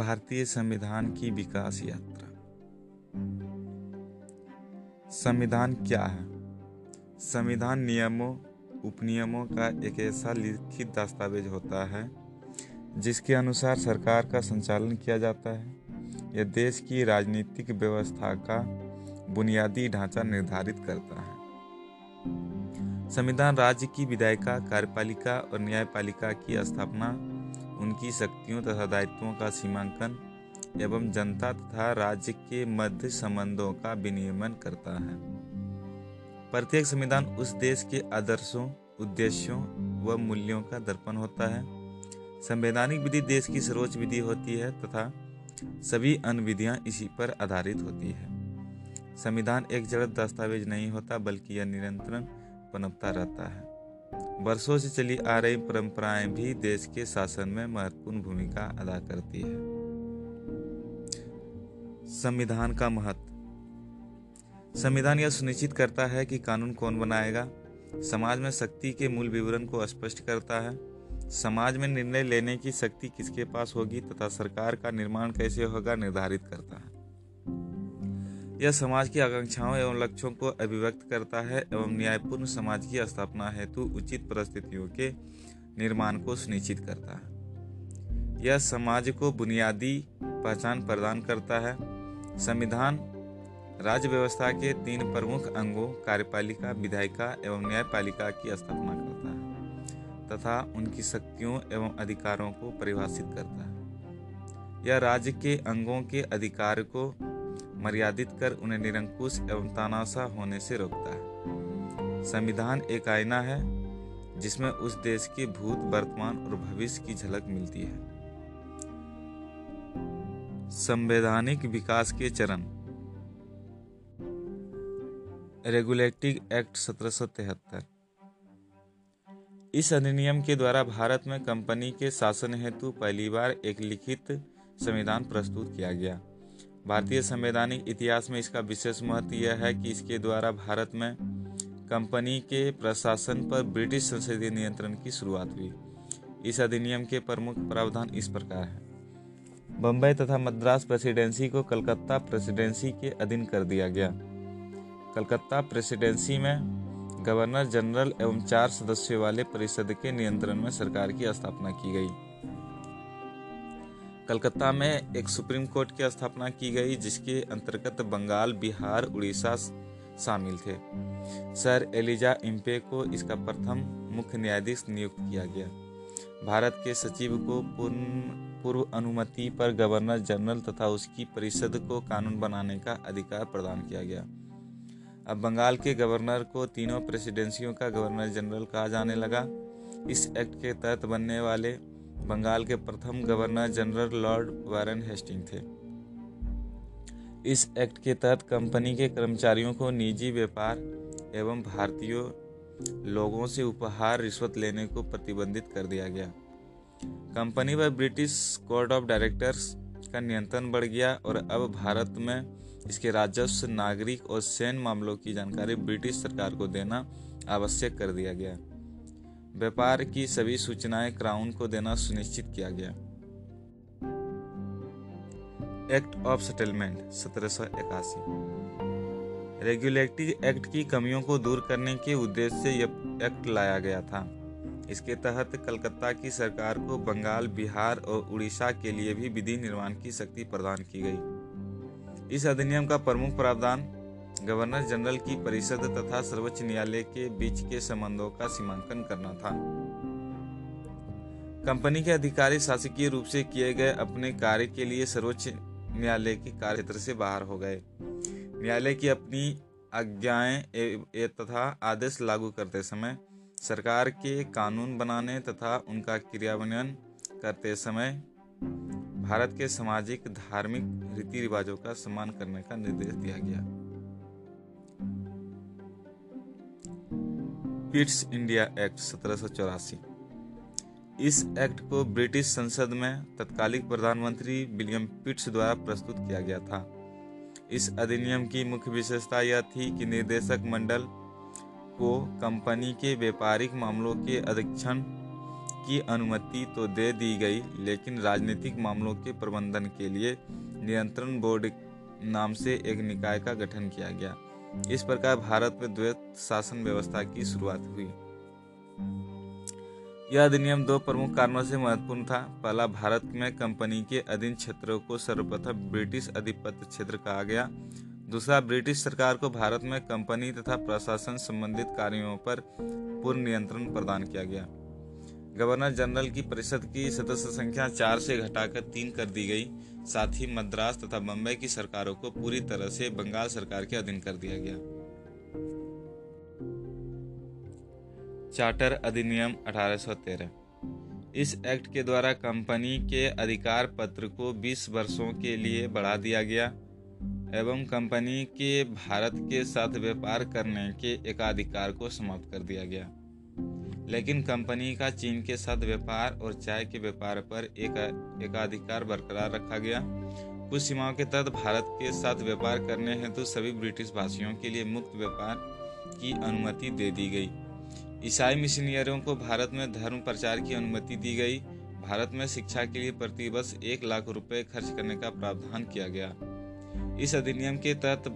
भारतीय संविधान की विकास यात्रा। संविधान क्या है? संविधान नियमों, उपनियमों का एक ऐसा लिखित दस्तावेज़ होता है, जिसके अनुसार सरकार का संचालन किया जाता है। यह देश की राजनीतिक व्यवस्था का बुनियादी ढांचा निर्धारित करता है। संविधान राज्य की विधायिका, कार्यपालिका और न्यायपालिका की स्थापना उनकी शक्तियों तथा दायित्वों का सीमांकन एवं जनता तथा राज्य के मध्य संबंधों का विनियमन करता है। प्रत्येक संविधान उस देश के आदर्शों, उद्देश्यों व मूल्यों का दर्पण होता है। संवैधानिक विधि देश की सर्वोच्च विधि होती है तथा सभी अन्य विधियाँ इसी पर आधारित होती है। संविधान एक जड़ दस्तावेज़ नहीं होता, बल्कि यह निरंतर पनपता रहता है। वर्षों से चली आ रही परंपराएँ भी देश के शासन में महत्वपूर्ण भूमिका अदा करती है। संविधान का महत्व। संविधान यह सुनिश्चित करता है कि कानून कौन बनाएगा। समाज में शक्ति के मूल विवरण को स्पष्ट करता है। समाज में निर्णय लेने की शक्ति किसके पास होगी तथा सरकार का निर्माण कैसे होगा निर्धारित करता है। यह समाज की आकांक्षाओं एवं लक्ष्यों को अभिव्यक्त करता है एवं न्यायपूर्ण समाज की स्थापना हेतु उचित परिस्थितियों के निर्माण को सुनिश्चित करता है। यह समाज को बुनियादी पहचान प्रदान करता है। संविधान, राज्य व्यवस्था के तीन प्रमुख अंगों कार्यपालिका, विधायिका एवं न्यायपालिका की स्थापना करता है तथा उनकी शक्तियों एवं अधिकारों को परिभाषित करता है। यह राज्य के अंगों के अधिकार को मर्यादित कर उन्हें निरंकुश एवं तानाशाह होने से रोकता है। संविधान एक आईना है, जिसमें उस देश के भूत, वर्तमान और भविष्य की झलक मिलती है। संवैधानिक विकास के चरण। रेगुलेटिंग एक्ट सत्रह सौ तिहत्तर। इस अधिनियम के द्वारा भारत में कंपनी के शासन हेतु पहली बार एक लिखित संविधान प्रस्तुत किया गया। भारतीय संवैधानिक इतिहास में इसका विशेष महत्व यह है कि इसके द्वारा भारत में कंपनी के प्रशासन पर ब्रिटिश संसदीय नियंत्रण की शुरुआत हुई। इस अधिनियम के प्रमुख प्रावधान इस प्रकार है। बम्बई तथा मद्रास प्रेसिडेंसी को कलकत्ता प्रेसिडेंसी के अधीन कर दिया गया। कलकत्ता प्रेसिडेंसी में गवर्नर जनरल एवं चार सदस्यों वाले परिषद के नियंत्रण में सरकार की स्थापना की गई। कलकत्ता में एक सुप्रीम कोर्ट की स्थापना की गई, जिसके अंतर्गत बंगाल, बिहार, उड़ीसा शामिल थे। सर एलिजा इम्पे को इसका प्रथम मुख्य न्यायाधीश नियुक्त किया गया। भारत के सचिव को पूर्ण पूर्व अनुमति पर गवर्नर जनरल तथा उसकी परिषद को कानून बनाने का अधिकार प्रदान किया गया। अब बंगाल के गवर्नर को तीनों प्रेसिडेंसियों का गवर्नर जनरल कहा जाने लगा। इस एक्ट के तहत बनने वाले बंगाल के प्रथम governor general Lord Warren Hasting थे। इस एक्ट के तहत कंपनी के कर्मचारियों को निजी व्यापार एवं भारतीय लोगों से उपहार, रिश्वत लेने को प्रतिबंधित कर दिया गया। कंपनी पर ब्रिटिश कोर्ट ऑफ़ डायरेक्टर्स का नियंत्रण बढ़ गया और अब भारत में इसके राजस्व, नागरिक और सैन्य मामलों की जानकारी ब्रिटिश सरकार को देना आवश्यक कर दिया गया। व्यापार की सभी सूचनाएँ क्राउन को देना सुनिश्चित किया गया। एक्ट ऑफ़ सेटलमेंट, सत्रह रेगुलेटरी एक्ट की कमियों को दूर करने के उद्देश्य से यह एक्ट लाया गया था। इसके तहत कलकत्ता की सरकार को बंगाल, बिहार और उड़ीसा के लिए भी विधि निर्माण की शक्ति प्रदान की गई। इस अधिनियम का प्रमुख प्रावधान गवर्नर जनरल की परिषद तथा सर्वोच्च न्यायालय के बीच के संबंधों का सीमांकन करना था। कंपनी के अधिकारी शासकीय रूप से किए गए अपने कार्य के लिए सर्वोच्च न्यायालय के कार्यक्षेत्र से बाहर हो गए। न्यायालय की अपनी आज्ञाएँ तथा आदेश लागू करते समय, सरकार के कानून बनाने तथा उनका क्रियान्वयन करते समय, भारत के सामाजिक, धार्मिक रीति रिवाजों का सम्मान करने का निर्देश दिया गया। पिट्स इंडिया एक्ट सत्रह सौ चौरासी। इस एक्ट को ब्रिटिश संसद में तत्कालिक प्रधानमंत्री विलियम पिट्स द्वारा प्रस्तुत किया गया था। इस अधिनियम की मुख्य विशेषता यह थी कि निर्देशक मंडल को कंपनी के व्यापारिक मामलों के अधीक्षण की अनुमति तो दे दी गई, लेकिन राजनीतिक मामलों के प्रबंधन के लिए नियंत्रण बोर्ड नाम से एक निकाय का गठन किया गया। इस प्रकार भारत में द्वैत शासन व्यवस्था की शुरुआत हुई। यह अधिनियम दो प्रमुख कारणों से महत्वपूर्ण था। पहला, भारत में कंपनी के अधीन क्षेत्रों को सर्वप्रथम ब्रिटिश अधिपत्य क्षेत्र कहा गया। दूसरा, ब्रिटिश सरकार को भारत में कंपनी तथा प्रशासन संबंधित कार्यों पर पूर्ण नियंत्रण प्रदान किया गया। गवर्नर जनरल की परिषद की सदस्य संख्या चार से घटाकर तीन कर दी गई। साथ ही मद्रास तथा बम्बई की सरकारों को पूरी तरह से बंगाल सरकार के अधीन कर दिया गया। चार्टर अधिनियम 1813 इस एक्ट के द्वारा कंपनी के अधिकार पत्र को 20 वर्षों के लिए बढ़ा दिया गया एवं कंपनी के भारत के साथ व्यापार करने के एकाधिकार को समाप्त कर दिया गया। लेकिन कंपनी का चीन के साथ व्यापार और चाय के व्यापार पर एक एकाधिकार बरकरार रखा गया। कुछ सीमाओं के तहत भारत के साथ व्यापार करने हेतु तो सभी ब्रिटिश भाषियों के लिए मुक्त व्यापार की अनुमति दे दी गई। ईसाई मिशनरियों को भारत में धर्म प्रचार की अनुमति दी गई। भारत में शिक्षा के लिए प्रतिवर्ष एक लाख रुपए खर्च करने का प्रावधान किया गया। इस अधिनियम के तहत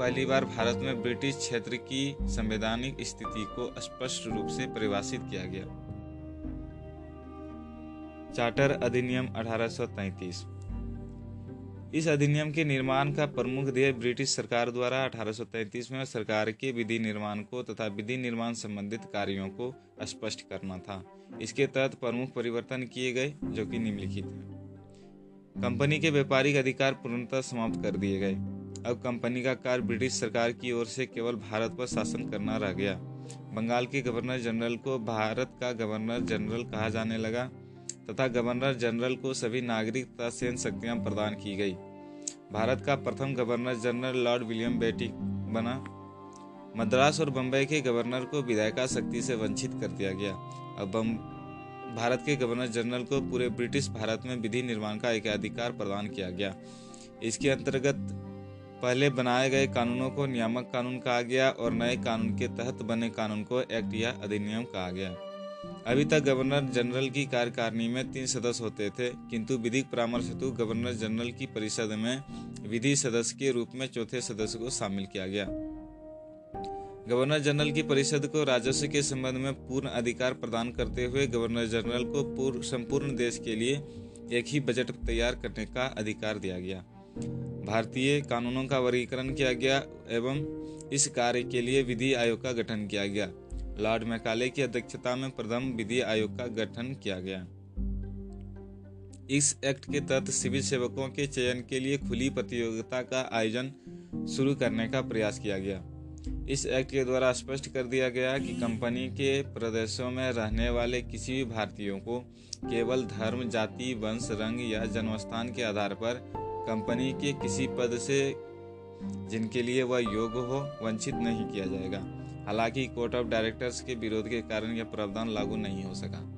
पहली बार भारत में ब्रिटिश क्षेत्र की संवैधानिक स्थिति को स्पष्ट रूप से परिभाषित किया गया। चार्टर अधिनियम 1833 इस अधिनियम के निर्माण का प्रमुख ध्येय ब्रिटिश सरकार द्वारा 1833 में सरकार के विधि निर्माण को तथा विधि निर्माण संबंधित कार्यों को स्पष्ट करना था। इसके तहत प्रमुख परिवर्तन किए गए, जो कि निम्नलिखित है। कंपनी के व्यापारिक अधिकार पूर्णतः समाप्त कर दिए गए। अब कंपनी का कार्य ब्रिटिश सरकार की ओर से केवल भारत पर शासन करना रह गया। बंगाल के गवर्नर जनरल को भारत का गवर्नर जनरल कहा जाने लगा, तथा गवर्नर जनरल को सभी नागरिक तथा सैन्य शक्तियाँ प्रदान की गई। भारत का प्रथम गवर्नर जनरल लॉर्ड विलियम बेटी बना। मद्रास और बम्बई के गवर्नर को विधायिका शक्ति से वंचित कर दिया गया। अब भारत के गवर्नर जनरल को पूरे ब्रिटिश भारत में विधि निर्माण का एक अधिकार प्रदान किया गया। इसके अंतर्गत पहले बनाए गए कानूनों को नियामक कानून कहा गया और नए कानून के तहत बने कानून को एक्ट या अधिनियम कहा गया। अभी तक गवर्नर जनरल की कार्यकारिणी में तीन सदस्य होते थे, किंतु विधिक परामर्श हेतु गवर्नर जनरल की परिषद में विधि सदस्य के रूप में चौथे सदस्य को शामिल किया गया। गवर्नर जनरल की परिषद को राजस्व के संबंध में पूर्ण अधिकार प्रदान करते हुए गवर्नर जनरल को संपूर्ण देश के लिए एक ही बजट तैयार करने का अधिकार दिया गया। भारतीय कानूनों का वर्गीकरण किया गया एवं इस कार्य के लिए विधि आयोग का गठन किया गया। लॉर्ड मैकाले की अध्यक्षता में प्रथम विधि आयोग का गठन किया गया। इस एक्ट के तहत सिविल सेवकों के चयन के लिए खुली प्रतियोगिता का आयोजन शुरू करने का प्रयास किया गया। इस एक्ट के द्वारा स्पष्ट कर दिया गया कि कंपनी के प्रदेशों में रहने वाले किसी भी भारतीयों को केवल धर्म, जाति, वंश, रंग या जन्मस्थान के आधार पर कंपनी के किसी पद से जिनके लिए वह योग्य हो, वंचित नहीं किया जाएगा। हालाँकि कोर्ट ऑफ़ डायरेक्टर्स के विरोध के कारण यह प्रावधान लागू नहीं हो सका।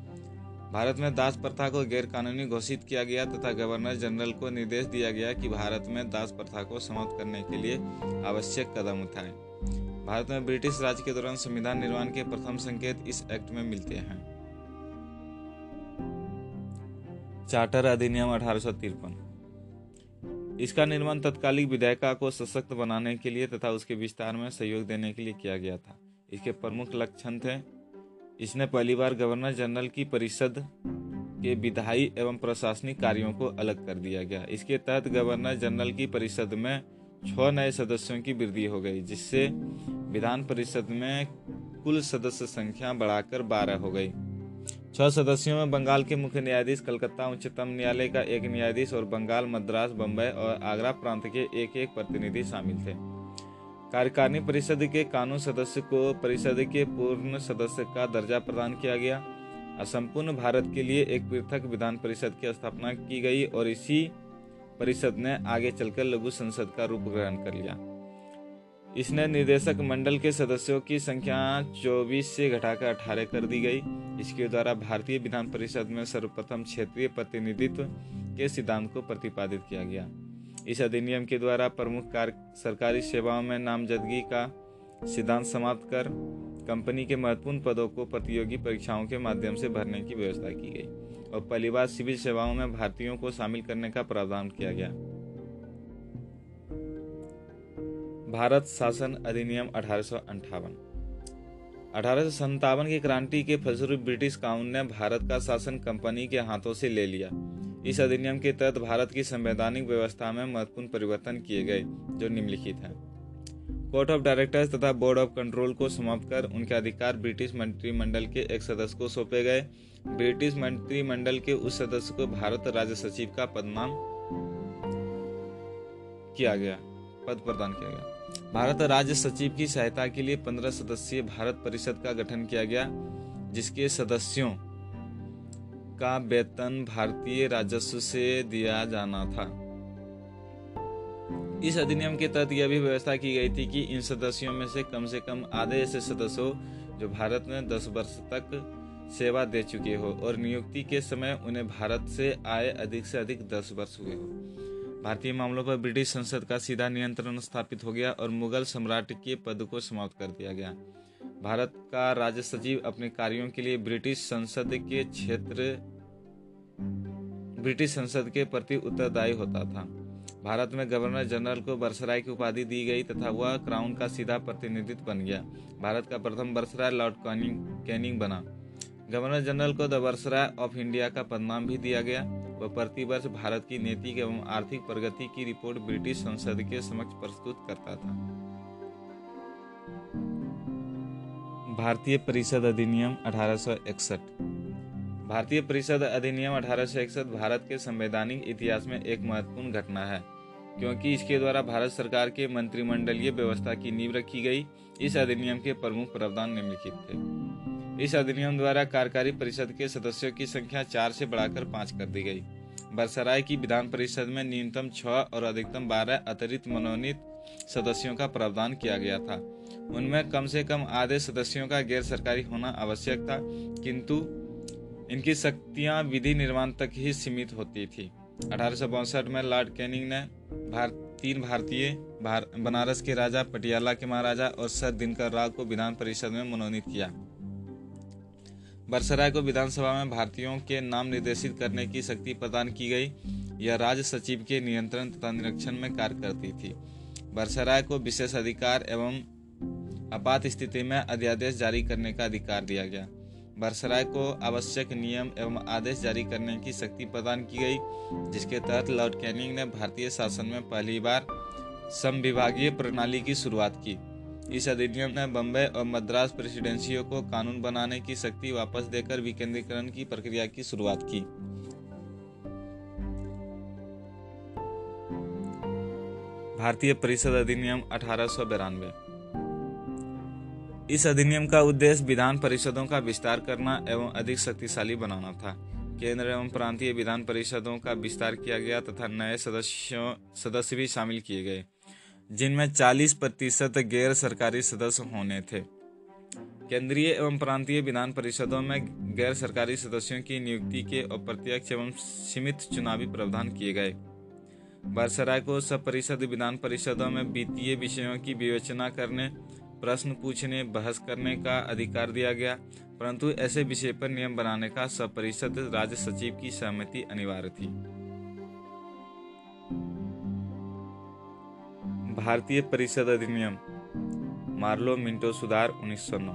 भारत में दास प्रथा को गैर कानूनी घोषित किया गया तथा गवर्नर जनरल को निर्देश दिया गया कि भारत में दास प्रथा को समाप्त करने के लिए आवश्यक कदम उठाएँ। भारत में ब्रिटिश राज के दौरान संविधान निर्माण के प्रथम संकेत इस एक्ट में मिलते हैं। चार्टर अधिनियम अठारह सौ तिरपन। इसका निर्माण तत्कालिक विधायिका को सशक्त बनाने के लिए तथा उसके विस्तार में सहयोग देने के लिए किया गया था। इसके प्रमुख लक्षण थे। इसने पहली बार गवर्नर जनरल की परिषद के विधायी एवं प्रशासनिक कार्यों को अलग कर दिया गया। इसके तहत गवर्नर जनरल की परिषद में छह नए सदस्यों की वृद्धि हो गई, जिससे विधान परिषद में कुल सदस्य संख्या बढ़ाकर बारह हो गई। छह सदस्यों में बंगाल के मुख्य न्यायाधीश, कलकत्ता उच्चतम न्यायालय का एक न्यायाधीश और बंगाल, मद्रास बम्बई और आगरा प्रांत के एक एक प्रतिनिधि शामिल थे। कार्यकारिणी परिषद के कानून सदस्य को परिषद के पूर्ण सदस्य का दर्जा प्रदान किया गया। असंपूर्ण भारत के लिए एक पृथक विधान परिषद की स्थापना की गई और इसी परिषद ने आगे चलकर लघु संसद का रूप ग्रहण कर लिया। इसने निर्देशक मंडल के सदस्यों की संख्या 24 से घटाकर 18 कर दी गई। इसके द्वारा भारतीय विधान परिषद में सर्वप्रथम क्षेत्रीय प्रतिनिधित्व के सिद्धांत को प्रतिपादित किया गया। इस अधिनियम के द्वारा प्रमुख कार्य सरकारी सेवाओं में नामजदगी का सिद्धांत समाप्त कर कंपनी के महत्वपूर्ण पदों को प्रतियोगी परीक्षाओं के माध्यम से भरने की व्यवस्था की गई और पहली बार सिविल सेवाओं में भारतीयों को शामिल करने का प्रावधान किया गया। भारत शासन अधिनियम अठारह सौ अठारह की क्रांति के फलस्वरूप ब्रिटिश काउंट ने भारत का शासन कंपनी के हाथों से ले लिया। इस अधिनियम के तहत भारत की संवैधानिक व्यवस्था में महत्वपूर्ण परिवर्तन किए गए, जो निम्नलिखित हैं। कोर्ट ऑफ़ डायरेक्टर्स तथा बोर्ड ऑफ़ कंट्रोल को समाप्त कर उनके अधिकार ब्रिटिश मंत्रिमंडल के एक सदस्य को सौंपे गए। ब्रिटिश मंत्रिमंडल के उस सदस्य को भारत राज्य सचिव का पदनाम किया गया, पद प्रदान किया गया। भारत राज्य सचिव की सहायता के लिए पंद्रह सदस्यीय भारत परिषद का गठन किया गया, जिसके सदस्यों का वेतन भारतीय राजस्व से दिया जाना था। इस अधिनियम के तहत यह भी व्यवस्था की गई थी कि इन सदस्यों में से कम से कम आधे ऐसे सदस्य हो जो भारत में 10 वर्ष तक सेवा दे चुके हो और नियुक्ति के समय उन्हें भारत से आए अधिक से अधिक 10 वर्ष हुए हो। भारतीय मामलों पर ब्रिटिश संसद का सीधा नियंत्रण स्थापित हो गया और मुगल सम्राट के पद को समाप्त कर दिया गया। भारत का राज्य सचिव अपने कार्यों के लिए ब्रिटिश संसद के क्षेत्र, ब्रिटिश संसद के प्रति उत्तरदायी होता था। भारत में गवर्नर जनरल को बरसराय की उपाधि दी गई तथा वह क्राउन का सीधा प्रतिनिधित्व बन गया। भारत का प्रथम बरसराय लॉर्ड कैनिंग बना। गवर्नर जनरल को द बरसराय ऑफ़ इंडिया का पदनाम भी दिया गया। वह प्रतिवर्ष भारत की नैतिक एवं आर्थिक प्रगति की रिपोर्ट ब्रिटिश संसद के समक्ष प्रस्तुत करता था। भारतीय परिषद अधिनियम 1861 भारतीय परिषद अधिनियम 1861 भारत के संवैधानिक इतिहास में एक महत्वपूर्ण घटना है, क्योंकि इसके द्वारा भारत सरकार के मंत्रिमंडलीय व्यवस्था की नींव रखी गई। इस अधिनियम के प्रमुख प्रावधान निम्नलिखित थे। इस अधिनियम द्वारा कार्यकारी परिषद के सदस्यों की संख्या चार से बढ़ाकर पाँच कर दी गई। बरसराय की विधान परिषद में न्यूनतम छह और अधिकतम बारह अतिरिक्त मनोनीत सदस्यों का प्रावधान किया गया था। उनमें कम से कम आधे सदस्यों का गैर सरकारी होना आवश्यक था किंतु इनकी शक्तियाँ विधि निर्माण तक ही सीमित होती थी। अठारह सौ बासठ में लॉर्ड कैनिंग ने भार, तीन भारतीय भार, बनारस के राजा पटियाला के महाराजा और सर दिनकर राव को विधान परिषद में मनोनीत किया। बरसराय को विधानसभा में भारतीयों के नाम निर्देशित करने की शक्ति प्रदान की गई। यह राज्य सचिव के नियंत्रण तथा निरीक्षण में कार्य करती थी। बरसराय को विशेष अधिकार एवं आपात स्थिति में अध्यादेश जारी करने का अधिकार दिया गया। बरसराय को आवश्यक नियम एवं आदेश जारी करने की शक्ति प्रदान की गई, जिसके तहत लॉर्ड कैनिंग ने भारतीय शासन में पहली बार संविभागीय प्रणाली की शुरुआत की। इस अधिनियम ने बम्बई और मद्रास प्रेसिडेंसियों को कानून बनाने की शक्ति वापस देकर विकेंद्रीकरण की प्रक्रिया की शुरुआत की। भारतीय परिषद अधिनियम अठारह इस अधिनियम का उद्देश्य विधान परिषदों का विस्तार करना एवं अधिक शक्तिशाली बनाना था। केंद्र एवं प्रांतीय विधान परिषदों का विस्तार किया गया तथा नए सदस्यों, सदस्य भी शामिल किए गए। जिनमें 40 प्रतिशत गैर सरकारी सदस्य होने थे। केंद्रीय एवं प्रांतीय विधान परिषदों में गैर सरकारी सदस्यों की नियुक्ति के अप्रत्यक्ष एवं सीमित चुनावी प्रावधान किए गए। बरसराय को सब परिषद विधान परिषदों में वित्तीय विषयों की विवेचना करने, प्रश्न पूछने, बहस करने का अधिकार दिया गया, परंतु ऐसे विषय पर नियम बनाने का सब परिषद राज्य सचिव की सहमति अनिवार्य थी। भारतीय परिषद अधिनियम, मार्लो मिंटो सुधार 1909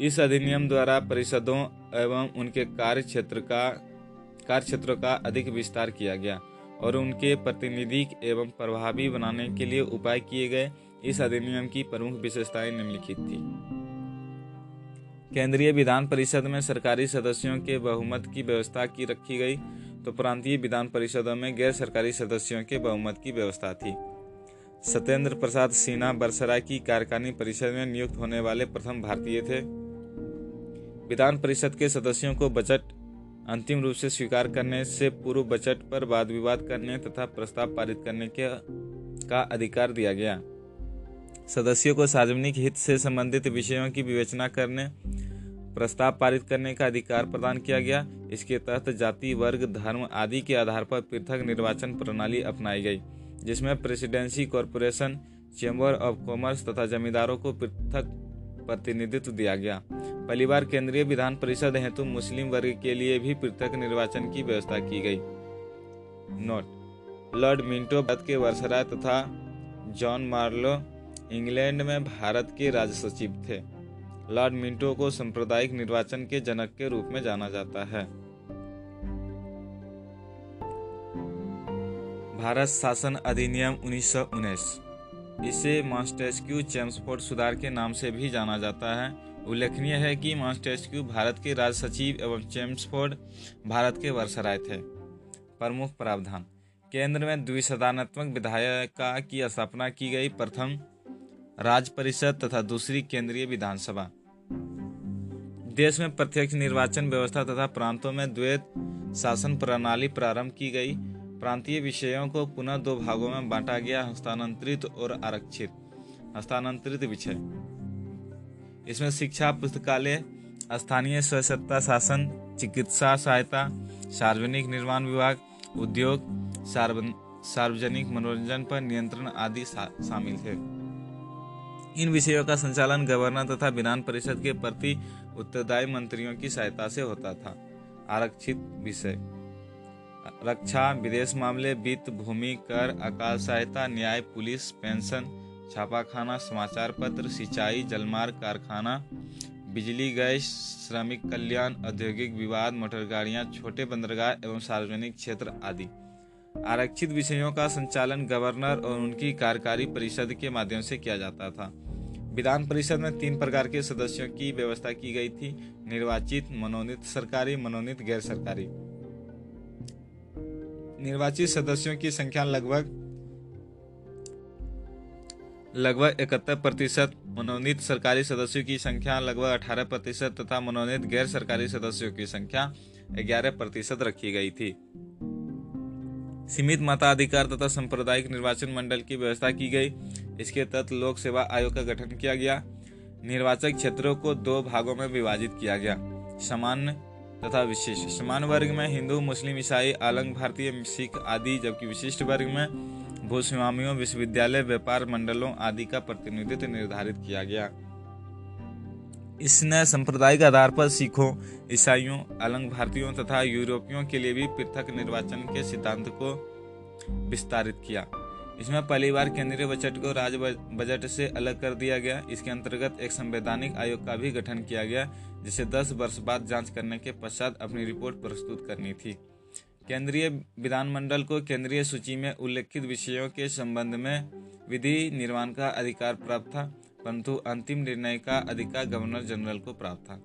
इस अधिनियम द्वारा परिषदों एवं उनके कार्य क्षेत्र का, कार्य क्षेत्रों का अधिक विस्तार किया गया और उनके प्रतिनिधि एवं प्रभावी बनाने के लिए उपाय किए गए। इस अधिनियम की प्रमुख विशेषताएँ निम्नलिखित थी। केंद्रीय विधान परिषद में सरकारी सदस्यों के बहुमत की व्यवस्था की रखी गई तो प्रांतीय विधान परिषदों में गैर सरकारी सदस्यों के बहुमत की व्यवस्था थी। सत्येंद्र प्रसाद सिन्हा बरसराय की कार्यकारिणी परिषद में नियुक्त होने वाले प्रथम भारतीय थे। विधान परिषद के सदस्यों को बजट अंतिम रूप से स्वीकार करने से पूर्व बजट पर वाद विवाद करने तथा प्रस्ताव पारित करने के, का अधिकार दिया गया। सदस्यों को सार्वजनिक हित से संबंधित विषयों की विवेचना करने, प्रस्ताव पारित करने का अधिकार प्रदान किया गया। इसके तहत जाति, वर्ग, धर्म आदि के आधार पर पृथक निर्वाचन प्रणाली अपनाई गई। जिसमें presidency corporation, chamber of commerce तथा जमींदारों को पृथक प्रतिनिधित्व दिया गया। पहली बार केंद्रीय विधान परिषद हेतु मुस्लिम वर्ग के लिए भी पृथक निर्वाचन की व्यवस्था की गई। नोट। लॉर्ड मिंटो भारत के वर्षराय तथा जॉन मार्लो इंग्लैंड में भारत के राज सचिव थे। लॉर्ड मिंटो को सांप्रदायिक निर्वाचन के जनक के रूप में जाना जाता है। भारत शासन अधिनियम उन्नीस सौ उन्नीस। इसे मॉन्टेस्क्यू चेम्सफोर्ड सुधार के नाम से भी जाना जाता है। उल्लेखनीय है कि मॉन्टेस्क्यू भारत के राज सचिव एवं चेम्सफोर्ड भारत के वर्षराय थे। प्रमुख प्रावधान, केंद्र में द्विसदानात्मक विधायिका की स्थापना की गई प्रथम राज्य परिषद तथा दूसरी केंद्रीय विधानसभा। देश में प्रत्यक्ष निर्वाचन व्यवस्था तथा प्रांतों में द्वैत शासन प्रणाली प्रारंभ की गई। प्रांतीय विषयों को पुनः दो भागों में बांटा गया हस्तांतरित और आरक्षित। हस्तांतरित विषय। इसमें शिक्षा, पुस्तकालय, स्थानीय स्वच्छता शासन, चिकित्सा सहायता, सार्वजनिक निर्माण विभाग, उद्योग सार्वजनिक मनोरंजन पर नियंत्रण आदि शामिल थे। इन विषयों का संचालन गवर्नर तथा विधान परिषद के प्रति उत्तरदायी मंत्रियों की सहायता से होता था। आरक्षित विषय। रक्षा, विदेश मामले, वित्त, भूमि, कर, अकाल सहायता, न्याय, पुलिस, पेंशन, छापाखाना, समाचार पत्र, सिंचाई, जलमार्ग, कारखाना, बिजली, गैस, श्रमिक कल्याण, औद्योगिक विवाद, मोटर गाड़ियाँ, छोटे बंदरगाह एवं सार्वजनिक क्षेत्र आदि। आरक्षित विषयों का संचालन गवर्नर और उनकी कार्यकारी परिषद के माध्यम से किया जाता था। विधान परिषद में तीन प्रकार के सदस्यों की व्यवस्था की गई थी। निर्वाचित, मनोनीत सरकारी, मनोनीत गैर सरकारी। निर्वाचित सदस्यों की संख्या लगभग लगभग इकहत्तर प्रतिशत, मनोनीत सरकारी सदस्यों की संख्या लगभग अठारह प्रतिशत तथा मनोनीत गैर सरकारी सदस्यों की संख्या ग्यारह प्रतिशत रखी गई थी। सीमित मताधिकार तथा सांप्रदायिक निर्वाचन मंडल की व्यवस्था की गई। इसके तहत लोक सेवा आयोग का गठन किया गया। निर्वाचक क्षेत्रों को दो भागों में विभाजित किया गया। सामान्य तथा विशिष्ट सामान्य वर्ग में हिंदू, मुस्लिम, ईसाई, आलंग, भारतीय, सिख आदि, जबकि विशिष्ट वर्ग में भूस्वामियों, विश्वविद्यालय, व्यापार मंडलों आदि का प्रतिनिधित्व निर्धारित किया गया। इसने सांप्रदायिक आधार पर सिखों, ईसाइयों अलंग भारतीयों तथा यूरोपियों के लिए भी पृथक निर्वाचन के सिद्धांत को विस्तारित किया। इसमें पहली बार केंद्रीय बजट को राज्य बजट से अलग कर दिया गया। इसके अंतर्गत एक संवैधानिक आयोग का भी गठन किया गया। जिसे 10 वर्ष बाद जाँच करने के पश्चात अपनी रिपोर्ट प्रस्तुत करनी थी। केंद्रीय विधानमंडल को केंद्रीय सूची में उल्लेखित विषयों के संबंध में विधि निर्माण का अधिकार प्राप्त था, परंतु अंतिम निर्णय का अधिकार गवर्नर जनरल को प्राप्त था।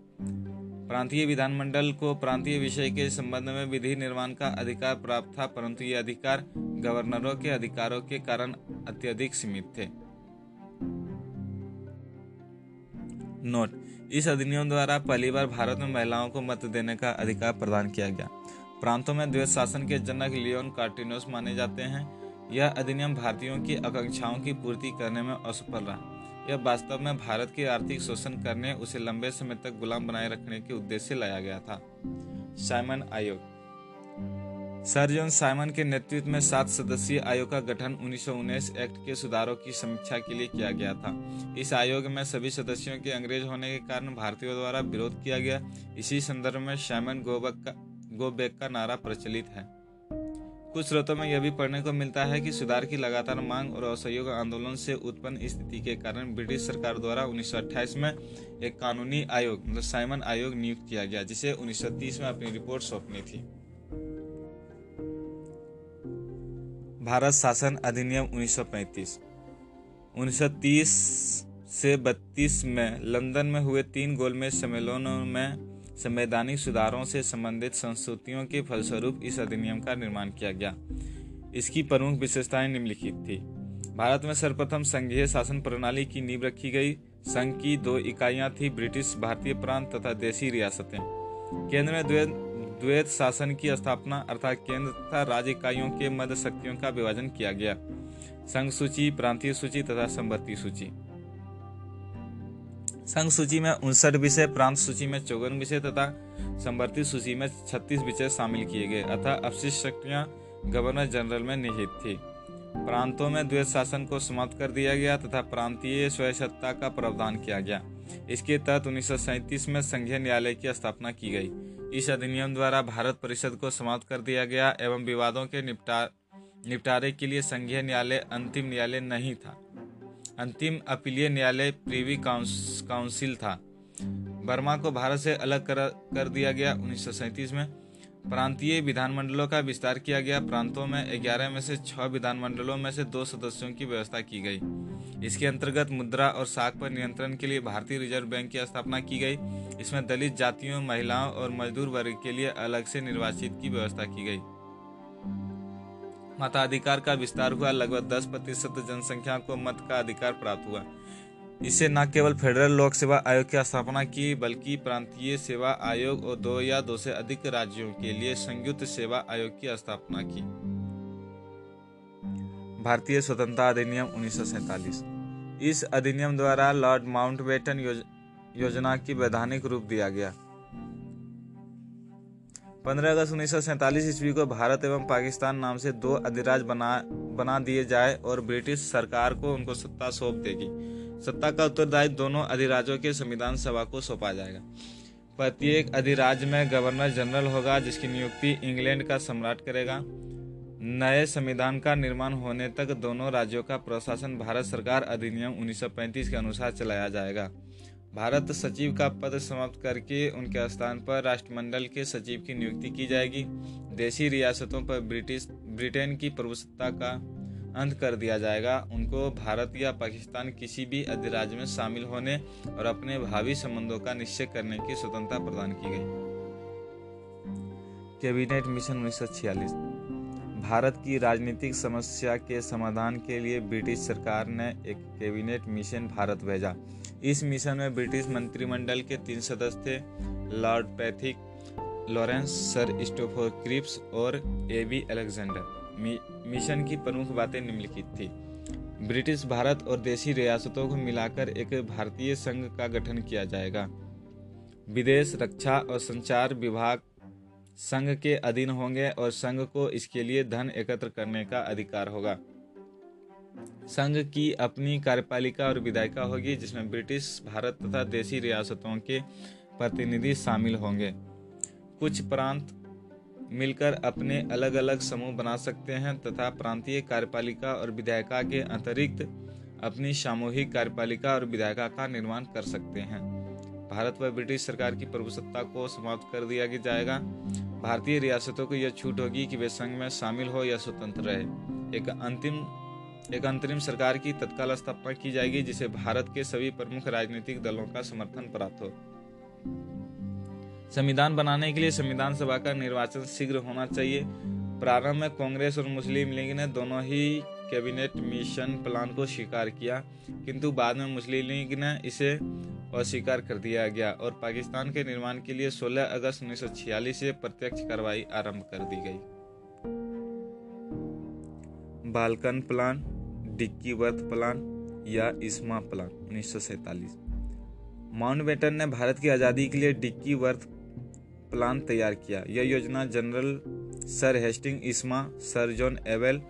प्रांतीय विधानमंडल को प्रांतीय विषय के संबंध में विधि निर्माण का अधिकार प्राप्त था, परंतु ये अधिकार गवर्नरों के अधिकारों के कारण अत्यधिक सीमित थे। नोट इस अधिनियम द्वारा पहली बार भारत में महिलाओं को मत देने का अधिकार प्रदान किया गया। प्रांतों में द्वैत शासन के जनक लियोन कार्टिनोस माने जाते हैं। यह अधिनियम भारतीयों की आकांक्षाओं की पूर्ति करने में असफल रहा। यह वास्तव में भारत के आर्थिक शोषण करने उसे लंबे समय तक गुलाम बनाए रखने के उद्देश्य लाया गया था। साइमन आयोग सर जॉन साइमन के नेतृत्व में सात सदस्यीय आयोग का गठन उन्नीस सौ उन्नीस एक्ट के सुधारों की समीक्षा के लिए किया गया था। इस आयोग में सभी सदस्यों के अंग्रेज़ होने के कारण भारतीयों द्वारा विरोध किया गया। इसी संदर्भ में साइमन गोबक का गोबेक का नारा प्रचलित है। कुछ स्रोतों में यह भी पढ़ने को मिलता है कि सुधार की लगातार मांग और असहयोग आंदोलन से उत्पन्न स्थिति के कारण ब्रिटिश सरकार द्वारा 1928 में एक कानूनी आयोग मतलब साइमन आयोग नियुक्त किया गया, जिसे 1930 में अपनी रिपोर्ट सौंपनी थी। भारत शासन अधिनियम 1935 1930 से 32 में लंदन में हुए तीन गोलमेज सम्मेलनों में संवैधानिक सुधारों से संबंधित संस्तुतियों के फलस्वरूप इस अधिनियम का निर्माण किया गया। इसकी प्रमुख विशेषताएँ निम्नलिखित थी। भारत में सर्वप्रथम संघीय शासन प्रणाली की नींव रखी गई। संघ की दो इकाइयाँ थी, ब्रिटिश, भारतीय प्रांत तथा देशी रियासतें। केंद्र में द्वैत शासन की स्थापना अर्थात केंद्र तथा राज्य इकाइयों के मध्य शक्तियों का विभाजन किया गया। संघ सूची, प्रांतीय सूची तथा संवर्ती सूची। संघ सूची में उनसठ विषय, प्रांत सूची में चौवन विषय तथा संवर्ती सूची में छत्तीस विषय शामिल किए गए, अतः अवशिष्ट शक्तियाँ गवर्नर जनरल में निहित थी। प्रांतों में द्वैत शासन को समाप्त कर दिया गया तथा प्रांतीय स्वयं का प्रावधान किया गया। इसके तहत उन्नीस में संघीय न्यायालय की स्थापना की गई। इस अधिनियम द्वारा भारत परिषद को समाप्त कर दिया गया एवं विवादों के निपटा निपटारे के लिए संघीय न्यायालय अंतिम न्यायालय नहीं था। अंतिम अपीलीय न्यायालय प्रीवी काउंसिल था। बर्मा को भारत से अलग कर, कर दिया गया उन्नीस सौ सैंतीस में। प्रांतीय विधानमंडलों का विस्तार किया गया। प्रांतों में ग्यारह में से छह विधानमंडलों में से दो सदस्यों की व्यवस्था की गई। इसके अंतर्गत मुद्रा और साख पर नियंत्रण के लिए भारतीय रिज़र्व बैंक की स्थापना की गई। इसमें दलित जातियों, महिलाओं और मजदूर वर्ग के लिए अलग से निर्वाचित की व्यवस्था की गई। मताधिकार का विस्तार हुआ। लगभग 10 प्रतिशत जनसंख्या को मत का अधिकार प्राप्त हुआ। इससे न केवल फेडरल लोक सेवा आयोग की स्थापना की बल्कि प्रांतीय सेवा आयोग और दो या दो से अधिक राज्यों के लिए संयुक्त सेवा आयोग की स्थापना की। भारतीय स्वतंत्रता अधिनियम उन्नीस इस अधिनियम द्वारा लॉर्ड माउंटबेटन योज, योजना की वैधानिक रूप दिया गया। 15 अगस्त उन्नीस ईस्वी को भारत एवं पाकिस्तान नाम से दो अधिराज बना बना दिए जाए और ब्रिटिश सरकार को उनको सत्ता सौंप देगी। सत्ता का उत्तरदायित्व दोनों अधिराजों के संविधान सभा को सौंपा जाएगा। प्रत्येक अधिराज में गवर्नर जनरल होगा, जिसकी नियुक्ति इंग्लैंड का सम्राट करेगा। नए संविधान का निर्माण होने तक दोनों राज्यों का प्रशासन भारत सरकार अधिनियम 1935 के अनुसार चलाया जाएगा। भारत सचिव का पद समाप्त करके उनके स्थान पर राष्ट्रमंडल के सचिव की नियुक्ति की जाएगी। देशी रियासतों पर ब्रिटिश, ब्रिटेन की प्रभुसत्ता का अंत कर दिया जाएगा। उनको भारत या पाकिस्तान किसी भी अधिराज्य में शामिल होने और अपने भावी संबंधों का निश्चय करने की स्वतंत्रता प्रदान की गई। कैबिनेट मिशन उन्नीस सौ छियालीस। भारत की राजनीतिक समस्या के समाधान के लिए ब्रिटिश सरकार ने एक कैबिनेट मिशन भारत भेजा। इस मिशन में ब्रिटिश मंत्रिमंडल के तीन सदस्य थे Lord Pethick, Lawrence, sir Stafford Cripps और ए बी अलेक्जेंडर। मिशन की प्रमुख बातें निम्नलिखित थी। ब्रिटिश भारत और देशी रियासतों को मिलाकर एक भारतीय संघ का गठन किया जाएगा। विदेश रक्षा और संचार विभाग संघ के अधीन होंगे और संघ को इसके लिए धन एकत्र करने का अधिकार होगा। संघ की अपनी कार्यपालिका और विधायिका होगी, जिसमें ब्रिटिश भारत तथा देशी रियासतों के प्रतिनिधि शामिल होंगे। कुछ प्रांत मिलकर अपने अलग अलग समूह बना सकते हैं तथा प्रांतीय कार्यपालिका और विधायिका के अतिरिक्त अपनी सामूहिक कार्यपालिका और विधायिका का निर्माण कर सकते हैं। भारत व ब्रिटिश सरकार की प्रभुसत्ता को समाप्त कर दिया जाएगा। भारतीय रियासतों को यह छूट होगी कि वे संघ में शामिल हो या स्वतंत्र रहे। एक अंतिम, एक अंतरिम सरकार की तत्काल स्थापना की जाएगी, जिसे भारत के सभी प्रमुख राजनीतिक दलों का समर्थन प्राप्त हो। संविधान बनाने के लिए संविधान सभा का निर्वाचन शीघ्र होना चाहिए। प्रारंभ में कांग्रेस और मुस्लिम लीग ने दोनों ही कैबिनेट मिशन प्लान को स्वीकार किया, किंतु बाद में मुस्लिम लीग ने इसे अस्वीकार कर दिया गया और पाकिस्तान के निर्माण के लिए 16 अगस्त 1946 से प्रत्यक्ष कार्रवाई आरंभ कर दी गई। Balkan plan, Dickie worth plan या इस्मा प्लान उन्नीस माउंटबेटन ने भारत की आज़ादी के लिए डिक्की वर्थ प्लान तैयार किया। यह योजना general sir Hasting, Ismay, sir John Wavell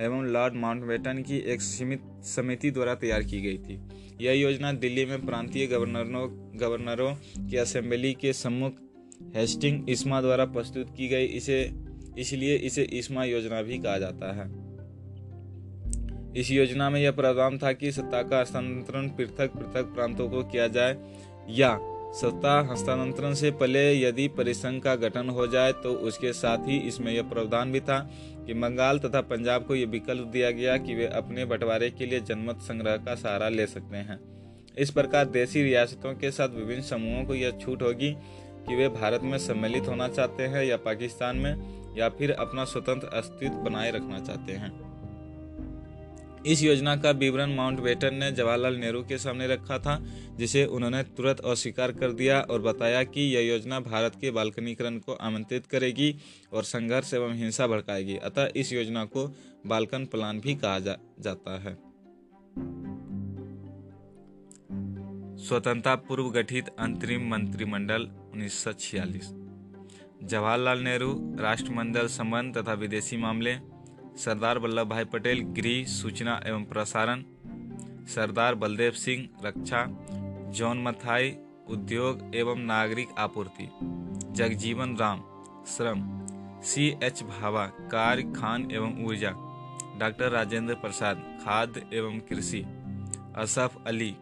एवं लॉर्ड माउंटबेटन की एक सीमित समिति द्वारा तैयार की गई थी। यह योजना दिल्ली में प्रांतीय गवर्नरों गवर्नरों की असेंबली के सम्मुख हेस्टिंग, इस्मा द्वारा प्रस्तुत की गई। इसे, इसलिए इसे इस्मा योजना भी कहा जाता है। इस योजना में यह प्रावधान था कि सत्ता का हस्तांतरण पृथक पृथक प्रांतों को किया जाए या सत्ता हस्तांतरण से पहले यदि परिसंघ का गठन हो जाए तो उसके साथ ही इसमें यह प्रावधान भी था कि बंगाल तथा पंजाब को यह विकल्प दिया गया कि वे अपने बंटवारे के लिए जनमत संग्रह का सहारा ले सकते हैं। इस प्रकार देशी रियासतों के साथ विभिन्न समूहों को यह छूट होगी कि वे भारत में सम्मिलित होना चाहते हैं या पाकिस्तान में, या फिर अपना स्वतंत्र अस्तित्व बनाए रखना चाहते हैं। इस योजना का विवरण माउंट बेटन ने जवाहरलाल नेहरू के सामने रखा था जिसे उन्होंने तुरंत अस्वीकार कर दिया और बताया कि यह योजना भारत के बालकनीकरण को आमंत्रित करेगी और संघर्ष एवं हिंसा भड़काएगी। अतः इस योजना को बालकन प्लान भी कहा जा, जाता है। स्वतंत्रता पूर्व गठित अंतरिम मंत्रिमंडल उन्नीस सौ छियालीस। जवाहरलाल नेहरू राष्ट्रमंडल संबंध तथा विदेशी मामले सरदार वल्लभ भाई पटेल, गृह सूचना एवं प्रसारण, सरदार बलदेव सिंह, रक्षा, जॉन मथाई, उद्योग एवं नागरिक आपूर्ति, जगजीवन राम, श्रम, सी एच भावा कार्य, खान एवं ऊर्जा, डॉक्टर राजेंद्र प्रसाद, खाद्य एवं कृषि, असफ अली,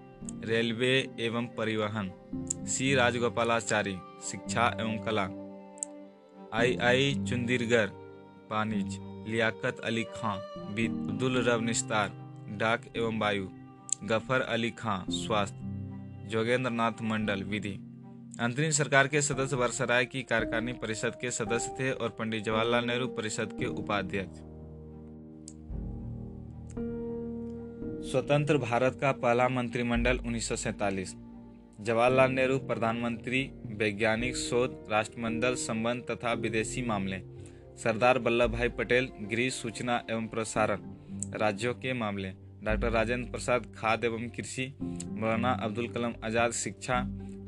रेलवे एवं परिवहन, सी राजगोपालाचारी, शिक्षा एवं कला, आई आई चुंदीरगढ़ पानिज लियाकत अली खां अब्दुल रब निस्तार डाक एवं वायु। गफर अली खां स्वास्थ्य। जोगेंद्र नाथ मंडल, विधि। अंतरिम सरकार के सदस्य वर्षराय की कार्यकारिणी परिषद के सदस्य थे और पंडित जवाहरलाल नेहरू परिषद के उपाध्यक्ष। स्वतंत्र भारत का पहला मंत्रिमंडल उन्नीस जवाहरलाल नेहरू प्रधानमंत्री, वैज्ञानिक, शोध, राष्ट्रमंडल संबंध तथा विदेशी मामले। सरदार वल्लभ भाई पटेल गृह सूचना एवं प्रसारण, राज्यों के मामले, डॉक्टर राजेंद्र प्रसाद खाद्य एवं कृषि, मौलाना अब्दुल कलाम आज़ाद शिक्षा,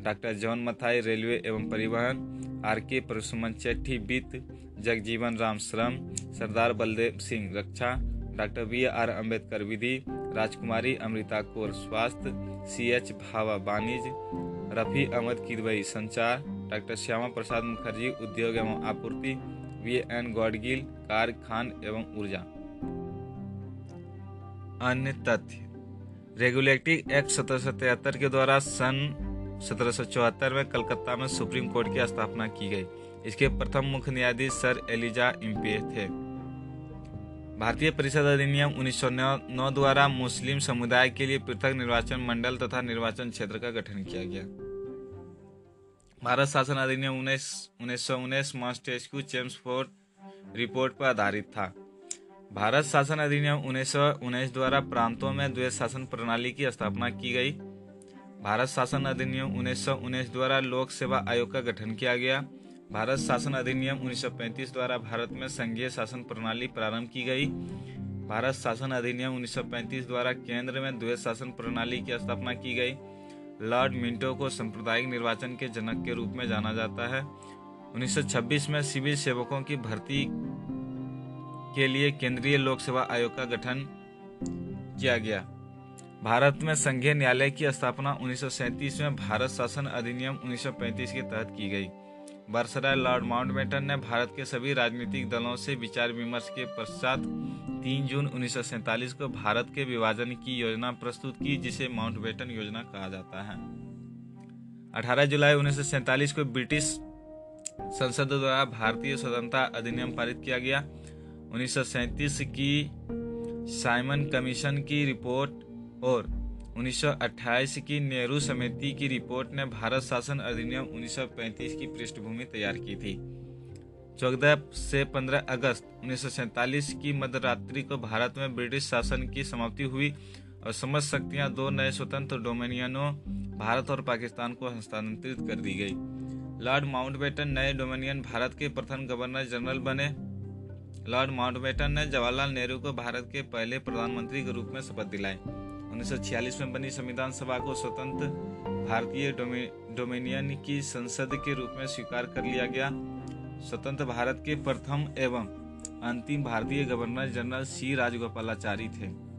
डॉक्टर जॉन मथाई रेलवे एवं परिवहन, आर के परसुमन चेट्टी वित्त जगजीवन राम श्रम, सरदार बलदेव सिंह रक्षा, डॉक्टर बी आर अंबेडकर विधि, राजकुमारी अमृता कौर स्वास्थ्य, सी एच भावा वाणिज्य, रफ़ी अहमद किदवई संचार, डॉक्टर श्यामा प्रसाद मुखर्जी उद्योग एवं आपूर्ति वी एन गौडगिल, कार, खान एवं ऊर्जा। अन्य तथ्य। रेगुलेटिंग एक्ट सत्रह सौ तिहत्तर के द्वारा सन सत्रह सौ चौहत्तर में कलकत्ता में सुप्रीम कोर्ट की स्थापना की गई। इसके प्रथम मुख्य न्यायाधीश सर एलिजा इम्पे थे। भारतीय परिषद अधिनियम 1909 द्वारा मुस्लिम समुदाय के लिए पृथक निर्वाचन मंडल तथा निर्वाचन क्षेत्र का गठन किया गया। भारत शासन अधिनियम उन्नीस उन्नीस सौ उन्नीस मास्टेस्कू चेम्सफोर्ड रिपोर्ट पर आधारित था। भारत शासन अधिनियम उन्नीस सौ उन्नीस द्वारा प्रांतों में द्वैत शासन प्रणाली की स्थापना की गई। भारत शासन अधिनियम उन्नीस सौ उन्नीस द्वारा लोक सेवा आयोग का गठन किया गया। भारत शासन अधिनियम 1935 द्वारा भारत में संघीय शासन प्रणाली प्रारंभ की गई। भारत शासन अधिनियम 1935 द्वारा केंद्र में द्वैत शासन प्रणाली की स्थापना की गई। लॉर्ड मिंटो को सांप्रदायिक निर्वाचन के जनक के रूप में जाना जाता है। 1926 में सिविल सेवकों की भर्ती के लिए केंद्रीय लोक सेवा आयोग का गठन किया गया। भारत में संघीय न्यायालय की स्थापना 1937 में भारत शासन अधिनियम 1935 के तहत की गई। बरसराय लॉर्ड माउंटबेटन ने भारत के सभी राजनीतिक दलों से विचार विमर्श के पश्चात 3 जून उन्नीस सौ सैंतालीस को भारत के विभाजन की योजना प्रस्तुत की, जिसे माउंटबेटन योजना कहा जाता है। 18 जुलाई उन्नीस सौ सैंतालीस को ब्रिटिश संसद द्वारा भारतीय स्वतंत्रता अधिनियम पारित किया गया। उन्नीस सौ सैंतीस की साइमन कमीशन की रिपोर्ट और 1928 की नेहरू समिति की रिपोर्ट ने भारत शासन अधिनियम 1935 की पृष्ठभूमि तैयार की थी। 14 से 15 अगस्त उन्नीस की मध्यरात्रि को भारत में ब्रिटिश शासन की समाप्ति हुई और समझ शक्तियाँ दो नए स्वतंत्र डोमिनियनों, भारत और पाकिस्तान को हस्तांतरित कर दी गई। लॉर्ड माउंटबेटन नए डोमिनियन भारत के प्रथम गवर्नर जनरल बने। लॉर्ड माउंटबेटन ने जवाहरलाल नेहरू को भारत के पहले प्रधानमंत्री के रूप में शपथ दिलाई। उन्नीस में बनी संविधान सभा को स्वतंत्र भारतीय डोमिनियन की संसद के रूप में स्वीकार कर लिया गया। स्वतंत्र भारत के प्रथम एवं अंतिम भारतीय गवर्नर जनरल सी. राजगोपालाचारी थे।